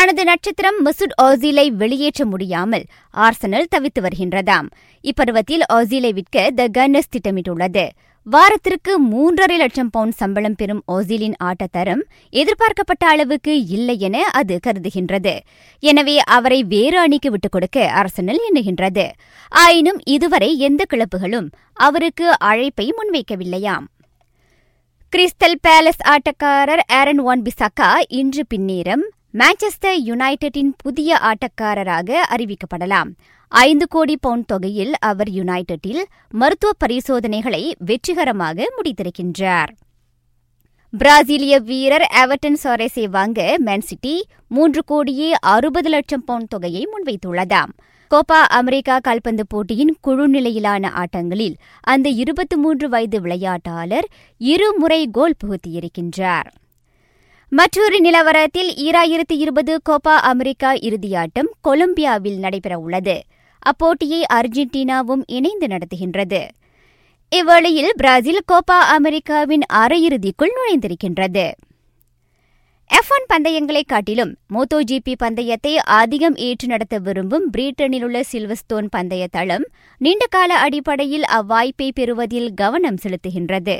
தனது நட்சத்திரம் மசூட் ஓசிலை வெளியேற்ற முடியாமல் ஆர்சனல் தவித்து வருகின்றதாம். இப்பருவத்தில் ஓசிலை விற்க த கன்னர்ஸ் திட்டமிட்டுள்ளது. வாரத்திற்கு மூன்றரை லட்சம் பவுண்ட் சம்பளம் பெறும் ஓசிலின் ஆட்டத்தரம் எதிர்பார்க்கப்பட்ட அளவுக்கு இல்லை என அது கருதுகின்றது. எனவே அவரை வேறு அணிக்கு விட்டுக் கொடுக்க அரசனல் எண்ணுகின்றது. ஆயினும் இதுவரை எந்த கிளப்புகளும் அவருக்கு அழைப்பை முன்வைக்கவில்லையாம். கிறிஸ்டல் பேலஸ் ஆட்டக்காரர் ஆரன் ஒன் பிசாக்கா இன்று பின்னேரம் மான்செஸ்டர் யுனைடெட்டின் புதிய ஆட்டக்காரராக அறிவிக்கப்படலாம். ஐந்து கோடி பவுண்ட் தொகையில் அவர் யுனைடெட்டில் மருத்துவ பரிசோதனைகளை வெற்றிகரமாக முடித்திருக்கின்றார். பிராசிலிய வீரர் எவர்டன் சோரேஸை வாங்க மேன்சிட்டி மூன்று கோடியே அறுபது லட்சம் பவுண்ட் தொகையை முன்வைத்துள்ளதாம். கோப்பா அமெரிக்கா கால்பந்து போட்டியின் குழு நிலையிலான ஆட்டங்களில் அந்த இருபத்தி மூன்று வயது விளையாட்டாளர் இருமுறை கோல் புகுத்தியிருக்கின்றார். மற்றொரு நிலவரத்தில் ஈராயிரத்து இருபது கோப்பா அமெரிக்கா இறுதியாட்டம் கொலம்பியாவில் நடைபெறவுள்ளது. அப்போட்டியை அர்ஜென்டினாவும் இணைந்து நடத்துகின்றது. இவ்வேளையில் பிரேசில் கோப்பா அமெரிக்காவின் அரையிறுதிக்குள் நுழைந்திருக்கின்றது. எஃப் ஒன் பந்தயங்களை காட்டிலும் மோட்டோ ஜிபி பந்தயத்தை அதிகம் ஏற்று நடத்த விரும்பும் பிரிட்டனில் உள்ள சில்வஸ்தோன் பந்தய தளம் நீண்டகால அடிப்படையில் அவ்வாய்ப்பை பெறுவதில் கவனம் செலுத்துகின்றது.